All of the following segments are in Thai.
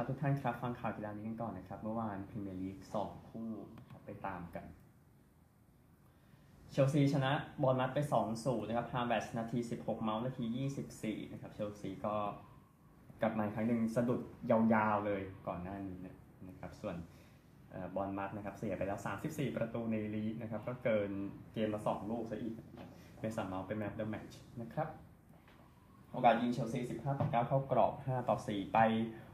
ครับทุกท่านครับ ฟังข่าวกีฬานี้กันก่อนนะครับ เมื่อวานพรีเมียร์ลีกสองคู่ครับไปตามกัน เชลซีชนะบอลนัดไป2-0นะครับฮาแบชนาที 16 เมาส์นาที 24 นะครับ เชลซีก็กลับมาอีกครั้งหนึ่งสะดุดยาวๆเลยก่อนหน้านี้นะครับ ส่วนบอลมัดนะครับเสียไปแล้ว 34 ประตูในลีกนะครับ ก็เกินเกมละ2ลูกซะอีกเป็นสามเมาส์เป็นแมตช์เดอะแมตช์นะครับ โอกาสยิงเชลซี 15 ต่อ 9 เข้ากรอบ 5 ต่อ 4 ไป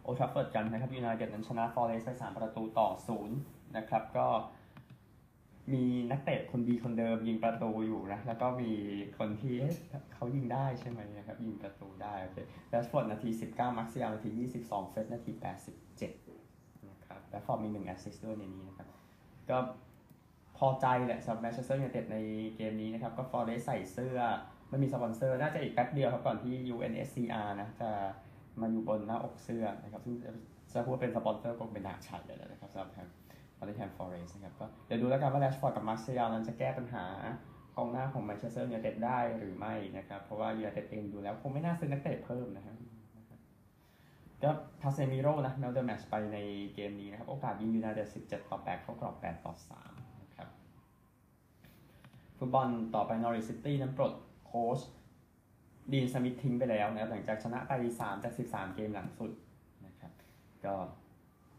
โอลด์แทรฟฟอร์ดกันนะครับยูไนเต็ดนั้นชนะฟอร์เรสต์ไป3ประตูต่อ0นย์นะครับ ก็มีนักเตะคนดีคนเดิมยิงประตูอยู่นะ แล้วก็มีคนที่เขายิงได้ใช่ไหมนะครับ ยิงประตูได้โอเคแรชฟอร์ดนาที 19มาร์เซียลนาที 22 เฟร็ดนาที 87 นะครับแรชฟอร์ดมี 1 assist ด้วยในนี้นะครับ ก็พอใจแหละสำหรับแมนเชสเตอร์ยูไนเต็ดในเกมนี้นะครับ ก็ฟอร์เรสต์ใส่เสื้อไม่มีสปอนเซอร์ น่าจะอีกแป๊บเดียวครับก่อนที่ UNHCR นะจะ มาอยู่บนหน้าอกเสื้อนะครับซึ่งจะพูดเป็นสปอนเซอร์ก็เป็นหน้าชัดเลยนะครับสำหรับทางน็อตติงแฮมฟอร์เรสต์นะครับก็เดี๋ยวดูแล้วกันว่าแรชฟอร์ดกับมาร์เซียลนั้นจะแก้ปัญหากองหน้าของแมนเชสเตอร์ยูไนเต็ดได้หรือไม่นะครับ เพราะว่ายูไนเต็ดเองดูแล้วคงไม่น่าซื้อนักเตะเพิ่มนะครับก็คาเซมิโร่นะ man of the match ไปในเกมนี้นะครับ โอกาสยิงยูไนเต็ด17 ต่อ 8 เข้ากรอบ 8 ต่อ 3 นะครับ ฟุตบอลต่อไปนอริชซิตี้นั้นปลดโค้ช ดีนสมิธทิ้งไปแล้วนะครับหลังจากชนะไป 3 จาก 13 เกมหลังสุดนะครับก็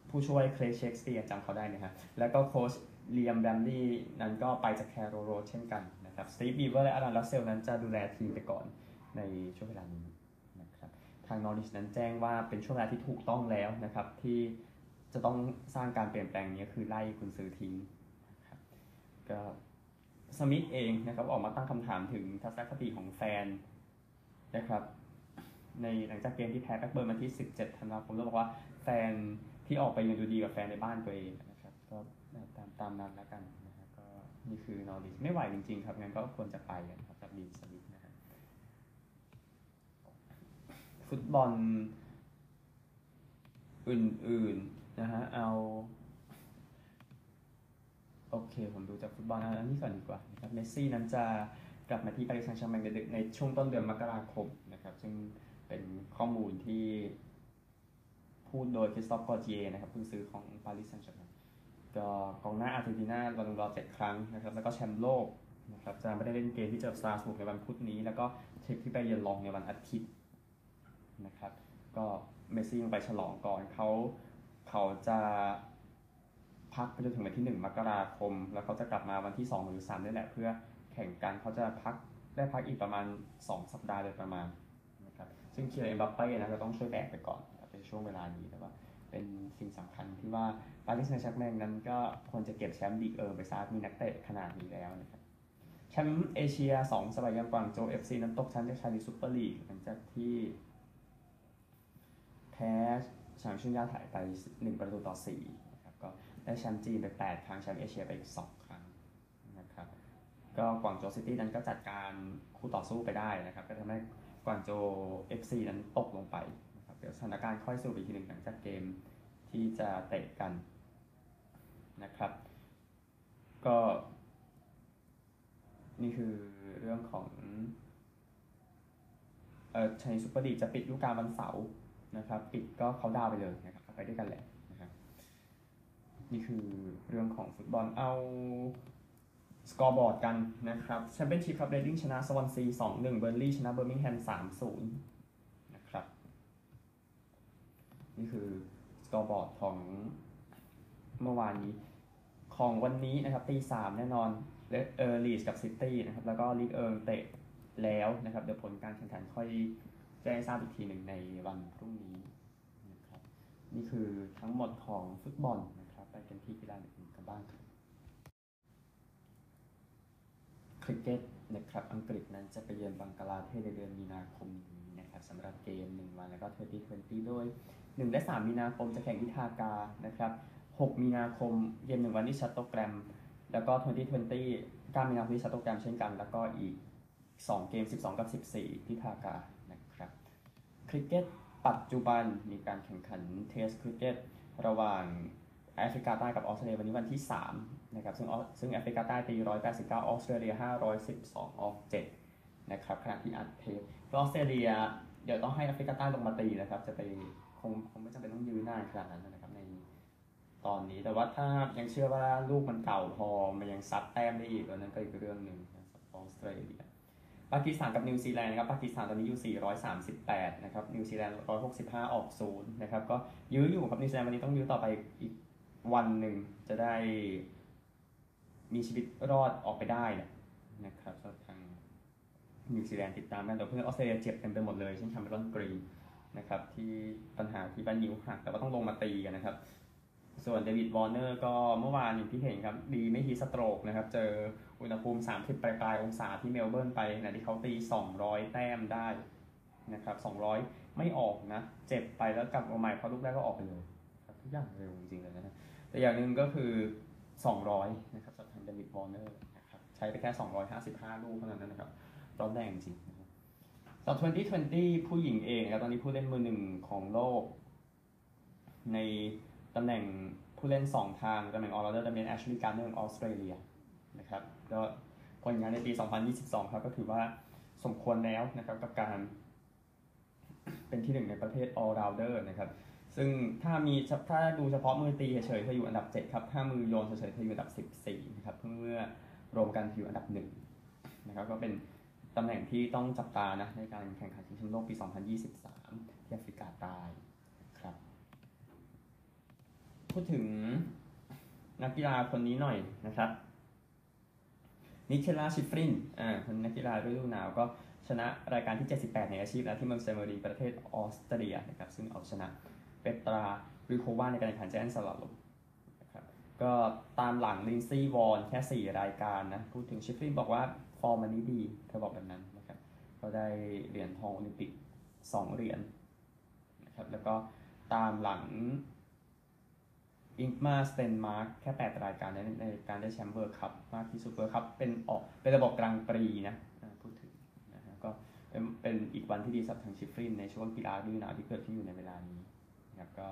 ผู้ช่วยเคร็กเชกสเปียร์จำเขาได้นะครับแล้วก็โค้ชเลียมแบรมลีย์นั้นก็ไปจากแคร์โรว์โร้ดเช่นกันนะครับสตีฟวีเวอร์และอลันรัสเซลล์นั้นจะดูแลทีมไปก่อนในช่วงเวลานี้นะครับทางนอริชนั้นแจ้งว่าเป็นช่วงเวลาที่ถูกต้องแล้วนะครับที่จะต้องสร้างการเปลี่ยนแปลงนี้คือไล่กุนซือทิ้งนะครับก็สมิธเองนะครับออกมาตั้งคำถามถึงทัศนคติของแฟน นะครับ ในหลังจากเกมที่แพ้แบล็กเบิร์นมาที่ 17 ธันวาคมแล้วบอกว่าแฟนที่ออกไปยังดูดีกับแฟนในบ้านตัวเองนะครับ ก็ตามตามนั้นแล้วกันนะครับก็นี่คือนอร์ดิชไม่ไหวจริงๆครับงั้นก็ควรจะไปนะครับกับดีนสมิธนะครับฟุตบอลอื่นๆนะฮะเอาโอเค ผมดูจากฟุตบอลอันนี้ก่อนดีกว่านะครับเมสซี่นั้นจะ กลับมาที่ปารีสแซงต์แชร์แมงในช่วงต้นเดือนมกราคมนะครับ ซึ่งเป็นข้อมูลที่พูดโดยคริสตอฟกัลติเยร์นะครับกุนซือของปารีสแซงต์แชร์แมงก็กองหน้าอาร์เจนตินาบัลลงดอร์เจ็ดครั้งนะครับ แล้วก็แชมป์โลกนะครับจะไม่ได้เล่นเกมที่เจอสตราส์บูร์กในวันพุธนี้ แล้วก็เกมที่ไปเยือนล็องส์ในวันอาทิตย์นะครับ ก็เมสซี่ลงไปฉลองก่อนเขาเขาจะพักไปจนถึงวันที่ 1 มกราคม แล้วเขาจะกลับมาวันที่ 2 หรือ 3 นี่แหละเพื่อ แข่งกันเขาจะพักได้พักอีกประมาณ 2 สัปดาห์โดยประมาณนะครับซึ่งคีเลียนเอ็มบัปเป้นะจะต้องช่วยแบกไปก่อนในช่วงเวลานี้แต่ว่า เป็นสิ่งสำคัญที่ว่าปารีสแซงต์แชร์แมงนั้นก็ควรจะเก็บแชมป์ลีกเอิงไปซะมีนักเตะขนาดนี้แล้วนะครับแชมป์เอเชีย 2สมัยยังกวางโจ FC นั้นตกชั้นจากไชนีสซูเปอร์ลีกหลังจากที่แพ้ฉางชุนย่าไท่ไป 1 ประตูต่อ4นะครับก็ได้แชมป์จีนไป 8 ครั้งแชมป์เอเชียไปอีก2ครั้ง ก็กวางโจซิตี้นั้นก็จัดการคู่ต่อสู้ไปได้นะครับ ก็ทำให้กวางโจ FC นั้นตกลงไปนะครับเดี๋ยวสถานการณ์ค่อยดูอีกทีหนึ่งหลังจากเกมที่จะเตะกันนะครับ ก็ นี่คือเรื่องของเอ่อไชนีสซูเปอร์ลีกจะปิดฤดูกาลวันเสาร์นะครับ ปิดก็เขาดาวไปเลยนะครับไปด้วยกันแหละนะครับนี่คือเรื่องของฟุตบอลเอา scoreboard กันนะครับแชมเปี้ยนชิพครับเรดดิ้งชนะสวอนซี2-1เบิร์นลี่ย์ชนะเบอร์มิงแฮม3-0นะครับ นี่คือ scoreboard ของเมื่อวานนี้ ของวันนี้นะครับตีสามแน่นอนเลยเอ่อลีดส์กับซิตี้นะครับ แล้วก็ลีกเอิงเตะแล้วนะครับ เดี๋ยวผลการแข่งขันค่อยแจ้งทราบอีกทีหนึ่งในวันพรุ่งนี้นะครับ นี่คือทั้งหมดของฟุตบอลนะครับ ไปกันที่กีฬาอื่นกันบ้างครับ คริกเก็ตนะครับอังกฤษนั้นจะไปเยือนบังกลาเทศในเดือนมีนาคมนี้นะครับสำหรับเกม 1 วันแล้วก็ Twenty Twenty โดย1 และ 3 มีนาคมจะแข่งที่ธากานะครับ 6 มีนาคมเกม 1 วันที่ชัตโตแกรม แล้วก็ 2020 9 มีนาคมที่ชัตโตแกรมเช่นกัน แล้วก็อีก 2 เกม 12 กับ 14 ที่ธากานะครับคริกเก็ตปัจจุบันมีการแข่งขัน test cricket ระหว่างแอฟริกาใต้กับออสเตรเลียวันนี้วันที่ 3 นะครับซึ่งซึ่งแอฟริกาใต้ตี 189 ออสเตรเลีย 512 ออก 7 นะครับขณะที่อัดเทปออสเตรเลียเดี๋ยวต้องให้แอฟริกาใต้ลงมาตีนะครับ จะไปคงคงไม่จำเป็นต้องยื้อนานขนาดนั้นนะครับในตอนนี้แต่ว่าถ้ายังเชื่อว่าลูกมันเก่าพอมันยังซัดแต้มได้อีกแล้วนั่นก็อีกเรื่องหนึ่งนะครับออสเตรเลียปากีสถานกับนิวซีแลนด์นะครับปากีสถานตอนนี้อยู่ 438 นะครับนิวซีแลนด์ 165 ออกศูนย์นะครับก็ยื้ออยู่ครับนิวซีแลนด์วันนี้ต้องยื้อต่อไปอีกวันหนึ่งจะได้ มีชีวิตรอดออกไปได้นะครับก็ทางนิวซีแลนด์ติดตามกันแต่เพื่อนออสเตรเลียเจ็บเต็มไปหมดเลยเช่นแคเมรอนกรีนนะครับที่ปัญหาที่บ้านนิ้วหักแต่ว่าต้องลงมาตีกันนะครับ ส่วนเดวิดวอร์เนอร์ก็เมื่อวานอย่างที่เห็นครับ ดีไม่ heat stroke นะครับ เจออุณหภูมิ 30 ปลายปลายองศาที่เมลเบิร์นไปนะที่เขาตี 200 แต้มได้นะครับ 200 ไม่ออกนะ เจ็บไปแล้วกลับมาใหม่เพราะลูกแรกก็ออกไปเลยครับทุกอย่างเร็วจริงๆเลยนะแต่อย่างหนึ่งก็คือ 200 นะครับสำหรับทางเดวิดวอร์เนอร์นะครับใช้ไปแค่ 255 ลูกเท่านั้นนะครับร้อนแรงจริงนะครับสำหรับ 2020 ผู้หญิงเองนะครับตอนนี้ผู้เล่นมือหนึ่งของโลก ในตำแหน่งผู้เล่น 2 ทางตำแหน่ง all rounder จะเป็นแอชลีย์การ์ดเนอร์ของออสเตรเลียนะครับก็ผลงานในปี 2022 ครับก็ถือว่าสมควรแล้วนะครับกับการเป็นที่หนึ่งในประเภท all rounder นะครับ ซึ่งถ้ามีถ้าดูเฉพาะมือตีเฉยๆเธออยู่อันดับ 7 ครับ ถ้ามือโยนเฉยๆเธออยู่อันดับ 14 นะครับเมื่อรวมกันเธออยู่อันดับ1นะครับ ก็เป็นตำแหน่งที่ต้องจับตานะในการแข่งขันชิงแชมป์โลกปี 2023 ที่แอฟริกาใต้ครับ พูดถึงนักกีฬาคนนี้หน่อยนะครับนิเคลาชิฟรินอ่าคนนักกีฬาฤดูหนาวก็ชนะรายการที่ 78 ในอาชีพแล้วที่เมืองเซมเมอริงประเทศออสเตรียนะครับซึ่งเอาชนะ เปตราวลโฮวาในการแข่งขัน giant slalom นะครับก็ตามหลังลินซี่วอนแค่ 4 รายการนะ พูดถึงชิฟฟรินบอกว่าฟอร์มวันนี้ดี เธอบอกแบบนั้นนะครับก็ได้เหรียญทองโอลิมปิก 2 เหรียญนะครับแล้วก็ตามหลังอิงมาสเตนมาร์กแค่ 8 รายการในในการได้แชมป์ World Cup มากที่สุด World Cup เป็นออกเป็นระบบกรังด์ปรีซ์นะพูดถึงนะฮะก็เป็นเป็นอีกวันที่ดีสำหรับทางชิฟรินในช่วงกีฬาฤดูหนาวที่เกิดขึ้นอยู่ในเวลานี้ นะครับก็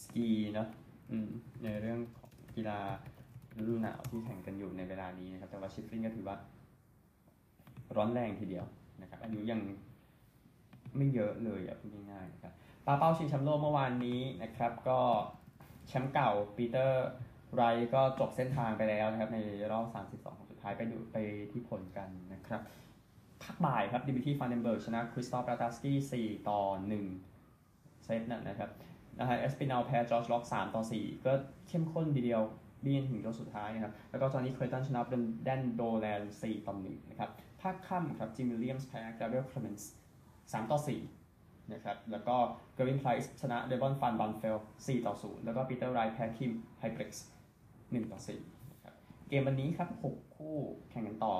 สกีเนาะอืมในเรื่องของกีฬาฤดูหนาวที่แข่งกันอยู่ในเวลานี้นะครับ แต่ว่าชิฟรินก็ถือว่าร้อนแรงทีเดียวนะครับ อายุยังไม่เยอะเลยอะพูดง่ายๆนะครับปาเป้าชิงแชมป์โลกเมื่อวานนี้นะครับ ก็แชมป์เก่าปีเตอร์ไรก็จบเส้นทางไปแล้วนะครับ ในรอบ 32ของสุดท้ายไปดูไปที่ผลกันนะครับภาคบ่ายครับดิบิทีฟานเดนเบิร์กชนะคริสตอฟราตาสกี้4ต่อ1เซ ตนั่นะครับนะฮะเอสปินอลแพ้จอร์จล็อก3ต่อ 4 ก็เข้มข้นทีเดียวบีนถึงยกสุดท้ายนะครับ แล้วก็ตอนนี้เคยตันชนะเป็นแดนโดแลน4ต่อ1นะครับ ภาคค่ำครับจิมวิลเลียมส์แพ้กาเบรียลคลเมนส์3ต่อ4นะครับ แล้วก็เกอร์วินไพรส์ชนะเดบอนฟันบันเฟล4ต่อ0แล้วก็ปีเตอร์ไรแพ้คิมไฮเบรกส์1ต่อ4นะครับ เกมวันนี้ครับ 6 คู่แข่งกันต่อ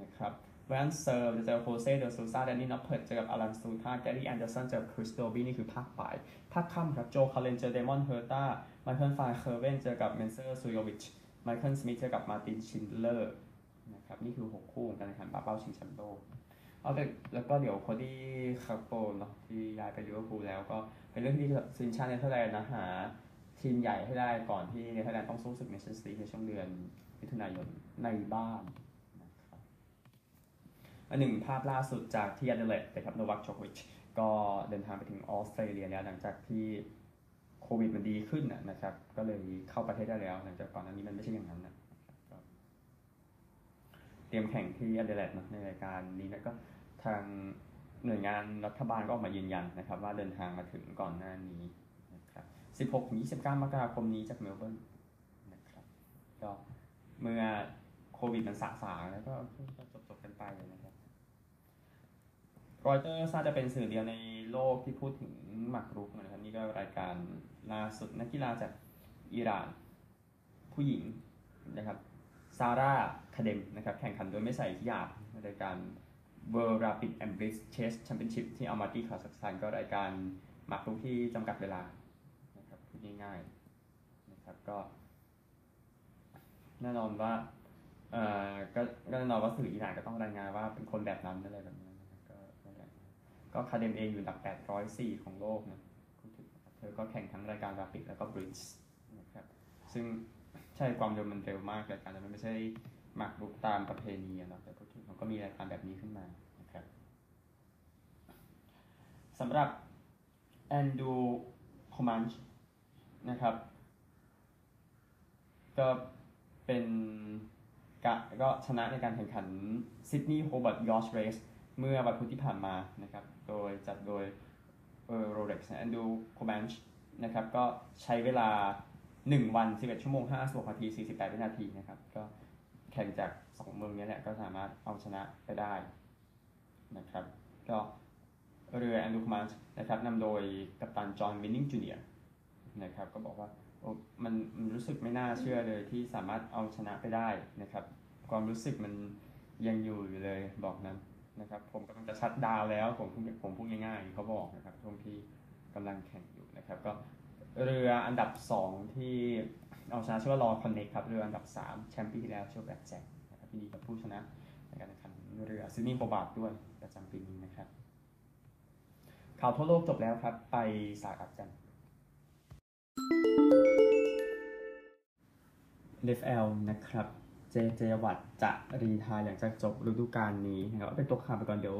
นะครับ แวนเซอร์จะเจอโฮเซ่เดอซูซาแดนนี่นอปเพิร์ดเจอกับอลันสตูธาแกรี่แอนเดอร์สันเจอกับคริสโตบีนี่คือภาคบ่ายภาคค่ำครับโจคาเลนเจอเดมอนเฮอร์ตาไมเคิลฟานเคอร์เวนเจอกับเมนเซอร์ซูโยวิชไมเคิลสมิธเจอกับมาตินชินเลอร์นะครับนี่คือ6คู่ของการแข่งขันปาเป้าชิงแชมป์โลกเอาแต่แล้วก็เดี๋ยวโคดี้กักโปเนาะที่ย้ายไปลิเวอร์พูลแล้วก็เป็นเรื่องที่ทีมชาติเนเธอร์แลนด์นะหาทีมใหญ่ให้ได้ก่อนที่เนเธอร์แลนด์ต้องสู้ศึกเนชั่นส์ลีกในช่วงเดือนมิถุนายนในบ้าน อันหนึ่งภาพล่าสุดจากที่อันเดเลดนะครับโนวัคโจโควิชก็เดินทางไปถึงออสเตรเลียแล้วหลังจากที่โควิดมันดีขึ้นนะครับ ก็เลยเข้าประเทศได้แล้วหลังจากก่อนหน้านี้มันไม่ใช่อย่างนั้นนะเตรียมแข่งที่อเดเลดนะในรายการนี้แล้วก็ทางหน่วยงานรัฐบาลก็ออกมายืนยันนะครับ ว่าเดินทางมาถึงก่อนหน้านี้นะครับ16ถึง29มกราคมนี้จากเมลเบิร์นนะครับก็เมื่อโควิดมันสะสางแล้วก็จบจบกันไปนะครับ รอยเตอร์น่าจะเป็นสื่อเดียวในโลกที่พูดถึงหมากรุกนะครับนี่ก็รายการล่าสุดนักกีฬาจากอิหร่าน ผู้หญิงนะครับซาร่าคาเดมนะครับแข่งขันโดยไม่ใส่ฮิญาบในรายการ World Rapid and Blitz Chess Championship ที่อัลมาตีคาซัคสถานก็รายการหมากรุกที่จำกัดเวลานะครับพูดง่ายๆนะครับก็ แน่นอนว่าเอ่อก็ก็แน่นอนว่าสื่ออิหร่านก็ต้องรายงานว่าเป็นคนแบบนั้นอะไรแบบนี้นะครับก็นั่นแหละ ก็คาเดมเองอยู่อันดับ804 ของโลกนะพูดถึงนะครับเธอก็แข่งทั้งรายการ Rapid แล้วก็ Blitz นะครับซึ่งใช่ความเร็วมันเร็วมากรายการนั้นมันไม่ใช่หมากรุกตามประเพณีอะเนะแต่พูดถึงมันก็มีรายการแบบนี้ขึ้นมานะครับสำหรับแอนดูคอมันช์นะครับก็เป็นกะก็ชนะในการแข่งขันSydney Hobart Yacht Race เมื่อวันพุธที่ผ่านมานะครับ โดยจัดโดยโรเล็กซ์ Andoo Comanche นะครับก็ใช้เวลา 1 วัน 11 ชั่วโมง56นาที 48 วินาทีนะครับก็แข่งจาก 2 เมืองนี้แหละก็สามารถเอาชนะไปได้นะครับก็เรือ Andoo Comanche นะครับนำโดยกัปตันจอห์นวินนิงจูเนียร์นะครับก็บอกว่าโอ้มันมันรู้สึกไม่น่าเชื่อเลยที่สามารถเอาชนะไปได้นะครับ ความรู้สึกมันยังอยู่อยู่เลยบอกนั้น นะครับ ผมกำลังจะชัดดาวแล้ว ผมพูดผมพูดง่ายๆเขาบอกนะครับช่วงที่กำลังแข่งอยู่นะครับ ก็เรืออันดับ 2 ที่เอาชนะชื่อว่ารอคอนเนคครับเรืออันดับ 3 แชมป์ปีที่แล้วชื่อแบล็คแจ็คนะครับที่ดีกับผู้ชนะในการแข่งขันเรือซิดนีย์โปรบาร์ด้วยประจำปีนี้นะครับ ข่าวทั่วโลกจบแล้วครับไปสหรัฐกัน NFL นะครับ J.J. Watt จะ retire หลังจากจบฤดูกาลนี้นะครับเอาเป็นตัวข่าวไปก่อนเดี๋ยว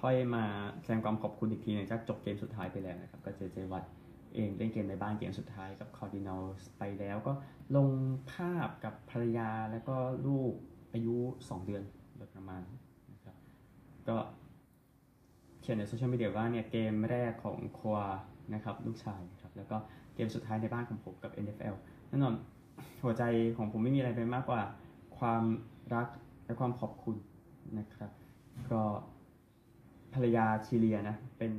ค่อยมาแสดงความขอบคุณอีกทีหลังจากจบเกมสุดท้ายไปแล้วนะครับก็ J.J. Watt เองเล่นเกมในบ้านเกมสุดท้ายกับ Cardinals ไปแล้วก็ลงภาพกับภรรยาแล้วก็ลูกอายุ 2 เดือนโดยประมาณนะครับก็เขียนในโซเชียลมีเดียว่าเนี่ยเกมแรกของ Koa นะครับลูกชายครับแล้วก็เกมสุดท้ายในบ้านของผมกับ NFL แน่นอนหัวใจของผมไม่มีอะไรไปมากกว่า ความรักและความขอบคุณนะครับ ก็ภรรยาชีเลียนะ เป็น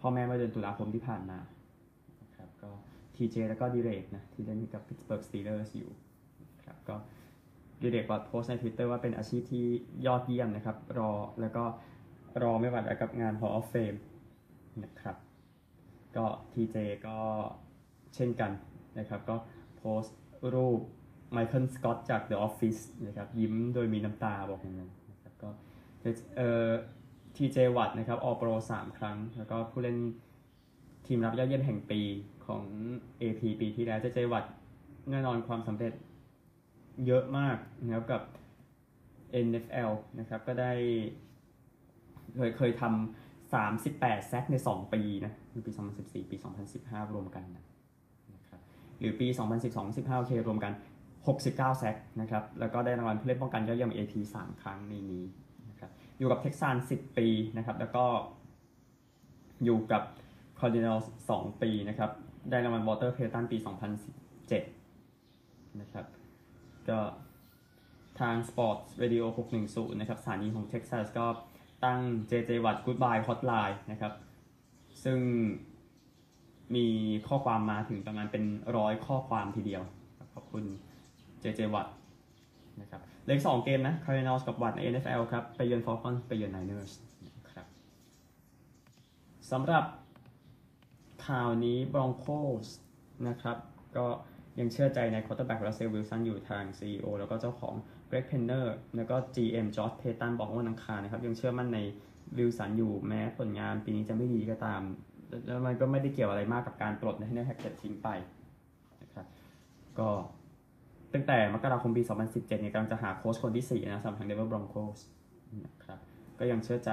พ่อแม่เมื่อเดือนตุลาคมที่ผ่านมานะครับก็ทีเจแล้วก็ดีเรกนะ ที่เล่นกับ Pittsburgh Steelers อยู่ครับก็ดีเรกก็โพสใน Twitter ว่าเป็นอาชีพที่ยอดเยี่ยมนะครับ รอแล้วก็รอไม่หวั่นไหวกับงาน Hall of Fame นะครับ ก็ทีเจก็เช่นกันนะครับ ก็โพสต์รูป ไมเคิลสกอตจาก The Office นะครับยิ้มโดยมีน้ำตาบอกอย่างนั้นนะครับก็เอ่อทีเจวัตนะครับออโปรสามครั้ง แล้วก็ผู้เล่นทีมรับยอดเยี่ยมแห่งปีของ AP ปีที่แล้วเจเจวัตแน่นอนความสำเร็จเยอะมากนะครับกับ NFL นะครับก็ได้เคยเคยทำ38แปด sack ใน2ปีนะคือปี2014ปี2015รวมกันนะครับหรือปี2012-15โอเครวมกัน 69 sack นะครับ แล้วก็ได้รางวัลผู้เล่นป้องกันยอดเยี่ยม AP 3 ครั้งในนี้นะครับอยู่กับ Texans 10 ปีนะครับ แล้วก็อยู่กับ Cardinals 2 ปีนะครับ ได้รางวัล Walter Payton ปี 2017 นะครับ ก็ทาง Sports Radio 610 นะครับสถานีของเท็กซัสก็ตั้ง JJ Watt Goodbye Hotline นะครับ ซึ่งมีข้อความมาถึงประมาณเป็นร้อยข้อความทีเดียว ขอบคุณ เจเจวัตนะครับเหลืออกสองเกมนะ Cardinals กับวัตใน NFL ครับ ไปเยือน Falcons ไปเยือน Niners นะครับสำหรับข่าวนี้ Broncos นะครับ ก็ยังเชื่อใจใน quarterback Russell Wilson อยู่ทาง CEO แล้วก็เจ้าของ Greg Penner แล้วก็ GM George Paton บอกว่าวันอังคารนะครับ ยังเชื่อมั่นในวิลสันอยู่แม้ผลงานปีนี้จะไม่ดีก็ตาม แล้วมันก็ไม่ได้เกี่ยวอะไรมากกับการปลด Nathaniel Hackett ทิ้งไปนะครับก็ ตั้งแต่มกราคมปี 2017เนี่ยกำลังจะหาโค้ชคนที่ 4 นะสำหรับทาง Denver Broncos นะครับก็ยังเชื่อใจ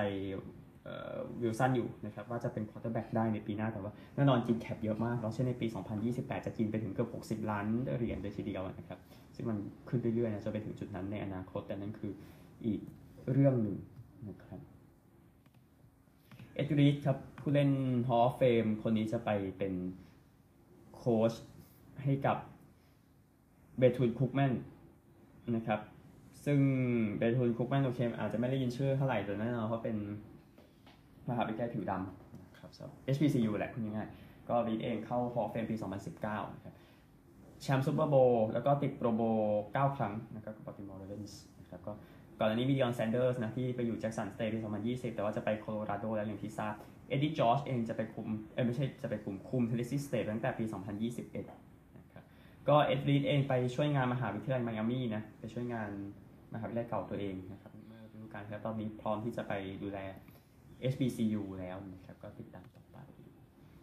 วิลสันอยู่นะครับว่าจะเป็น quarterback ได้ในปีหน้าแต่ว่าแน่นอนกิน cap เยอะมากเราเชื่อในปี 2028 จะกินไปถึงเกือบ 60 ล้านเหรียญเลยทีเดียวนะครับซึ่งมันขึ้นเรื่อยๆนะจะไปถึงจุดนั้นในอนาคตแต่นั่นคืออีกเรื่องหนึ่งนะครับเอ็ดรีดครับผู้เล่น Hall of Fame คนนี้จะไปเป็นโค้ชให้กับ Bethune-Cookman นะครับ ซึ่ง Bethune-Cookman โอเคอาจจะไม่ได้ยินชื่อเท่าไหร่แต่แน่นอนเขาเป็นมหาวิทยาลัยผิวดำนะครับ HBCU แหละคุณง่ายๆก็รีดเองเข้า Hall of Fame ปี 2019 นะครับแชมป์ Super Bowl แล้วก็ติด Pro Bowl 9ครั้งนะครับกับ Baltimore Ravens นะครับก็ก่อนอันนี้มีดิออนแซนเดอร์สนะที่ไปอยู่แจ็คสันสเตทปี 2020 แต่ว่าจะไปโคโลราโดแล้วอย่างที่ทราบเอ็ดดี้จอร์จเองจะไปคุมเอ้ยไม่ใช่จะไปคุมคุมเทนเนสซีสเตทตั้งแต่ปี 2021นะครับ ก็เอ็ดรีดเองไปช่วยงานมหาวิทยาลัยไมอามี่นะไปช่วยงานมหาวิทยาลัยเก่าตัวเองนะครับเมื่อฤดูกาลที่แล้วตอนนี้พร้อมที่จะไปดูแล HBCU แล้วนะครับก็ติดตามต่อไป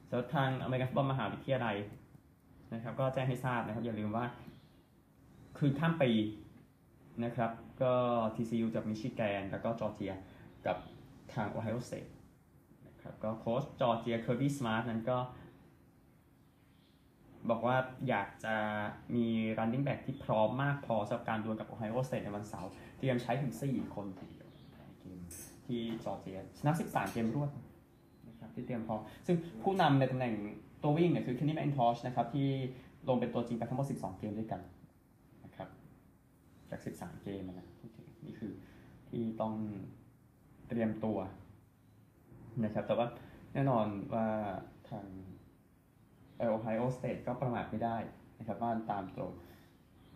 สำหรับทางอเมริกันฟุตบอลมหาวิทยาลัยนะครับก็แจ้งให้ทราบนะครับอย่าลืมว่า คือข้ามปีนะครับ ก็ TCU เจอมิชิแกน แล้วก็จอร์เจียกับทาง Ohio State นะครับนะครับก็โค้ชจอร์เจียเคอร์บี้สมาร์ทนั้นก็ บอกว่าอยากจะมี running back ที่พร้อมมากพอสำหรับการดวลกับ Ohio State ในวันเสาร์เตรียมใช้ถึง 4 คนทีเดียวเกมที่จอร์เจียชนะ 13 เกมรวดนะครับที่เตรียมพร้อม ซึ่งผู้นำในตำแหน่งตัววิ่งเนี่ยคือ Kenny McIntosh นะครับที่ลงเป็นตัวจริงไปทั้งหมด 12 เกมด้วยกันนะครับจาก 13 เกมนะนี่คือที่ต้องเตรียมตัวนะครับแต่ว่าแน่นอนว่าทาง โอไฮโอสเตทก็ประมาทไม่ได้นะครับว่าตามตรง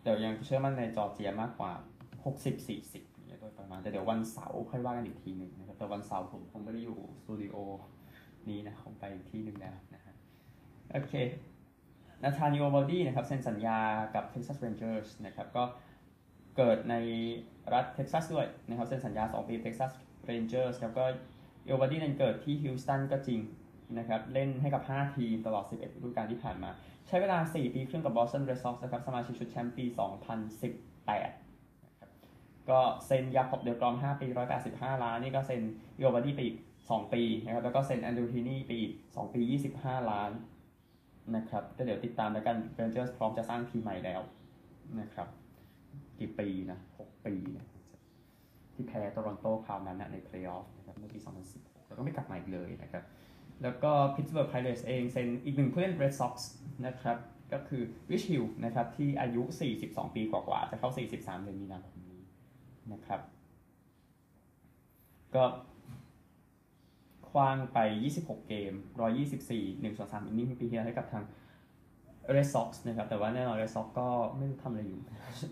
แต่ยังเชื่อมั่นในจอร์เจียมากกว่า 60-40เนี่ยโดยประมาณ แต่เดี๋ยววันเสาร์ค่อยว่ากันอีกทีหนึ่งนะครับแต่วันเสาร์ผมคงไม่ได้อยู่สตูดิโอนี้นะคงไปอีกที่หนึ่งแล้วนะฮะโอเค Nathan Eovaldi นะครับเซ็นสัญญากับ Texas Rangers นะครับก็เกิดในรัฐเท็กซัสด้วยนะครับเซ็นสัญญา 2 ปี Texas Rangers แล้วก็ Eovaldi นั้นเกิดที่ฮิวสตันก็จริง นะครับเล่นให้กับ 5 ทีมตลอด 11ฤดูกาลที่ผ่านมา ใช้เวลา 4 ปีครึ่งกับ Boston Red Sox นะครับสมาชิกชุดแชมป์ปี 2018นะครับก็เซ็น Jacob deGrom 5 ปี 185 ล้าน นี่ก็เซ็น Eovaldi ไปอีก 2 ปีนะครับแล้วก็เซ็น Andrew Heaney ไปอีก 2 ปี 25 ล้านนะครับก็เดี๋ยวติดตามแล้วกันเรนเจอร์สพร้อมจะสร้างทีมใหม่แล้วนะครับกี่ปีนะ 6 ปีนะที่แพ้โตรอนโตคราวนั้นนะในเพลย์ออฟนะครับเมื่อปี 2016 แล้วก็ไม่กลับมาอีกเลยนะครับ แล้วก็ Pittsburgh Pirates เองเซ็นอีกหนึ่งผู้เล่น Red Sox นะครับ ก็คือ Rich Hill นะครับ ที่อายุ 42 ปีกว่าๆจะเข้า 43 เดือนมีนาคมนี้นะครับ ก็คว้างไป 26 เกม 124 1ส่วน3อินนิ่งปีที่แล้วให้กับทาง Red Sox นะครับ แต่ว่าแน่นอน Red Sox ก็ไม่รู้ทำอะไรอยู่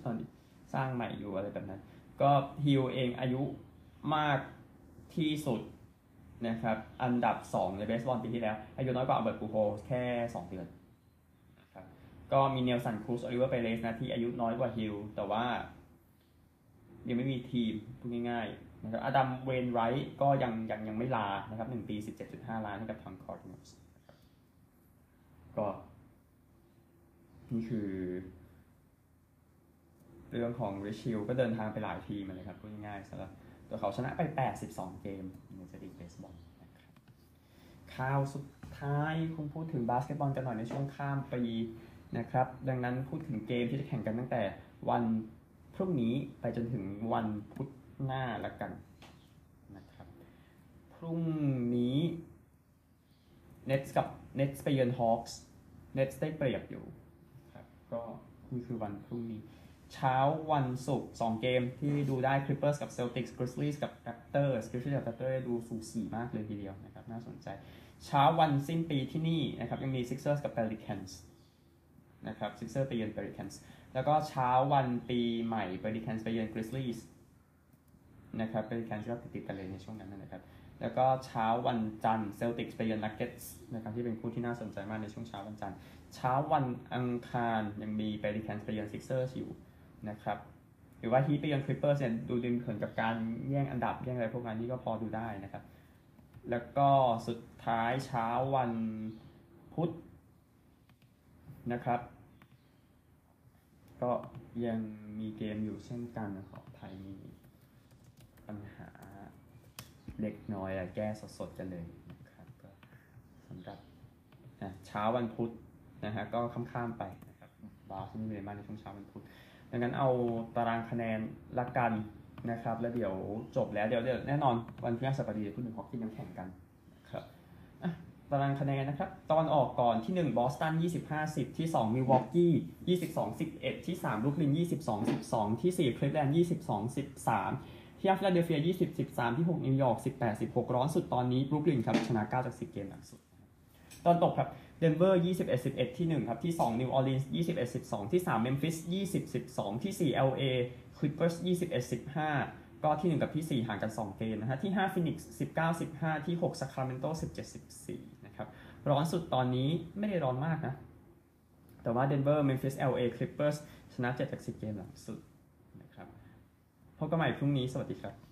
ตอนนี้สร้างใหม่อยู่อะไรแบบนั้น ก็ฮิลเองอายุมากที่สุด นะครับอันดับ 2 ในเบสบอลปีที่แล้ว อายุน้อยกว่า Albert Pujols แค่ 2 เดือนนะครับก็มีเนลสันครูซโอลิเวอร์เปเรสนะที่อายุน้อยกว่าฮิลแต่ว่า ยังไม่มีทีมพูดง่ายๆนะครับอดัมเวนไรท์ก็ยังยังยังไม่ลานะครับ1ปี 17.5 ล้านให้กับทาง Cardinals นะครับก็ นี่คือ เรื่องของ Rich Hill ก็เดินทางไปหลายทีมเลยครับพูดง่ายๆสำหรับ ตัวเขาชนะไป 82 เกมในศึกเบสบอลนะครับข่าวสุดท้ายคงพูดถึงบาสเกตบอลกันหน่อยในช่วงข้ามปีนะครับ ดังนั้นพูดถึงเกมที่จะแข่งกันตั้งแต่วันพรุ่งนี้ไปจนถึงวันพุธหน้าละกันนะครับพรุ่งนี้ Nets กับ Nets ไปเยือน Hawks Nets ได้เปรียบอยู่ครับก็นี่คือวันพรุ่งนี้ เช้าวันศุกร์2เกมที่ดูได้ Clippers กับ Celtics Grizzlies กับ Raptors Grizzlies กับ Raptors ดูสูสีมากเลยทีเดียวนะครับ น่าสนใจ เช้าวันสิ้นปีที่นี่นะครับ ยังมี Sixers กับ Pelicans นะครับ Sixers ไปเยือน Pelicans แล้วก็เช้าวันปีใหม่ Pelicans ไปเยือน Grizzlies นะครับ Pelicans ก็ติดกันเลยในช่วงนั้นนะครับ แล้วก็เช้าวันจันทร์ Celtics ไปเยือน Nuggets นะครับที่เป็นคู่ที่น่าสนใจมากในช่วงเช้าวันจันทร์ เช้าวันอังคารยังมี Pelicans ไปเยือน Sixers อยู่ นะครับหรือว่าฮีไปยังคลิปเปอร์เซนดูดึงเขินกับการแย่งอันดับแย่งอะไรพวกนั้นนี่ก็พอดูได้นะครับ แล้วก็สุดท้ายเช้าวันพุธนะครับ ก็ยังมีเกมอยู่เช่นกันขอไทยมีปัญหาเล็กน้อยอแก้สดๆกันเลยนะครับก็สำหรับเช้าวันพุธนะฮะก็ข้ามๆไปนะครับบาสไม่มีอะไรมากในช่วงเช้าวันพุธ ดังนั้นเอาตารางคะแนนละกันนะครับ แล้วเดี๋ยวจบแล้วเดี๋ยวเดี๋ยวแน่นอนวันพฤหัสบดีคุณหนึ่งฮอกกี้ยังแข่งกันนะครับอะตารางคะแนนนะครับ ตะวันออกก่อนที่ 1 บอสตัน 25 10 ที่ 2 มิลวอกกี้ 22 11 ที่3บรุกลิน 22 12 ที่ 4 คลีฟแลนด์ 22 13 ที่ฟิลาเดลเฟีย 20 13 ที่ 6 นิวยอร์ก 18 16 ร้อนสุดตอนนี้บรุกลินครับ ชนะ 9 จาก 10 เกมหลังสุด ตะวันตกครับเดนเวอร์21 11 ที่ 1 ครับ ที่ 2 นิวออร์ลีนส์21 12 ที่ 3 เมมฟิส20 12 ที่ 4 LA Clippers 21 15 ก็ที่ 1 กับที่ 4 ห่างกัน 2 เกมนะฮะ ที่ 5 ฟินิกส์19 15 ที่6 ซัคราเมนโต17 14 นะครับ ร้อนสุดตอนนี้ไม่ได้ร้อนมากนะ แต่ว่าเดนเวอร์เมมฟิส LA Clippers ชนะ7จาก10 เกมหลังสุดนะครับพบกันใหม่พรุ่งนี้สวัสดีครับ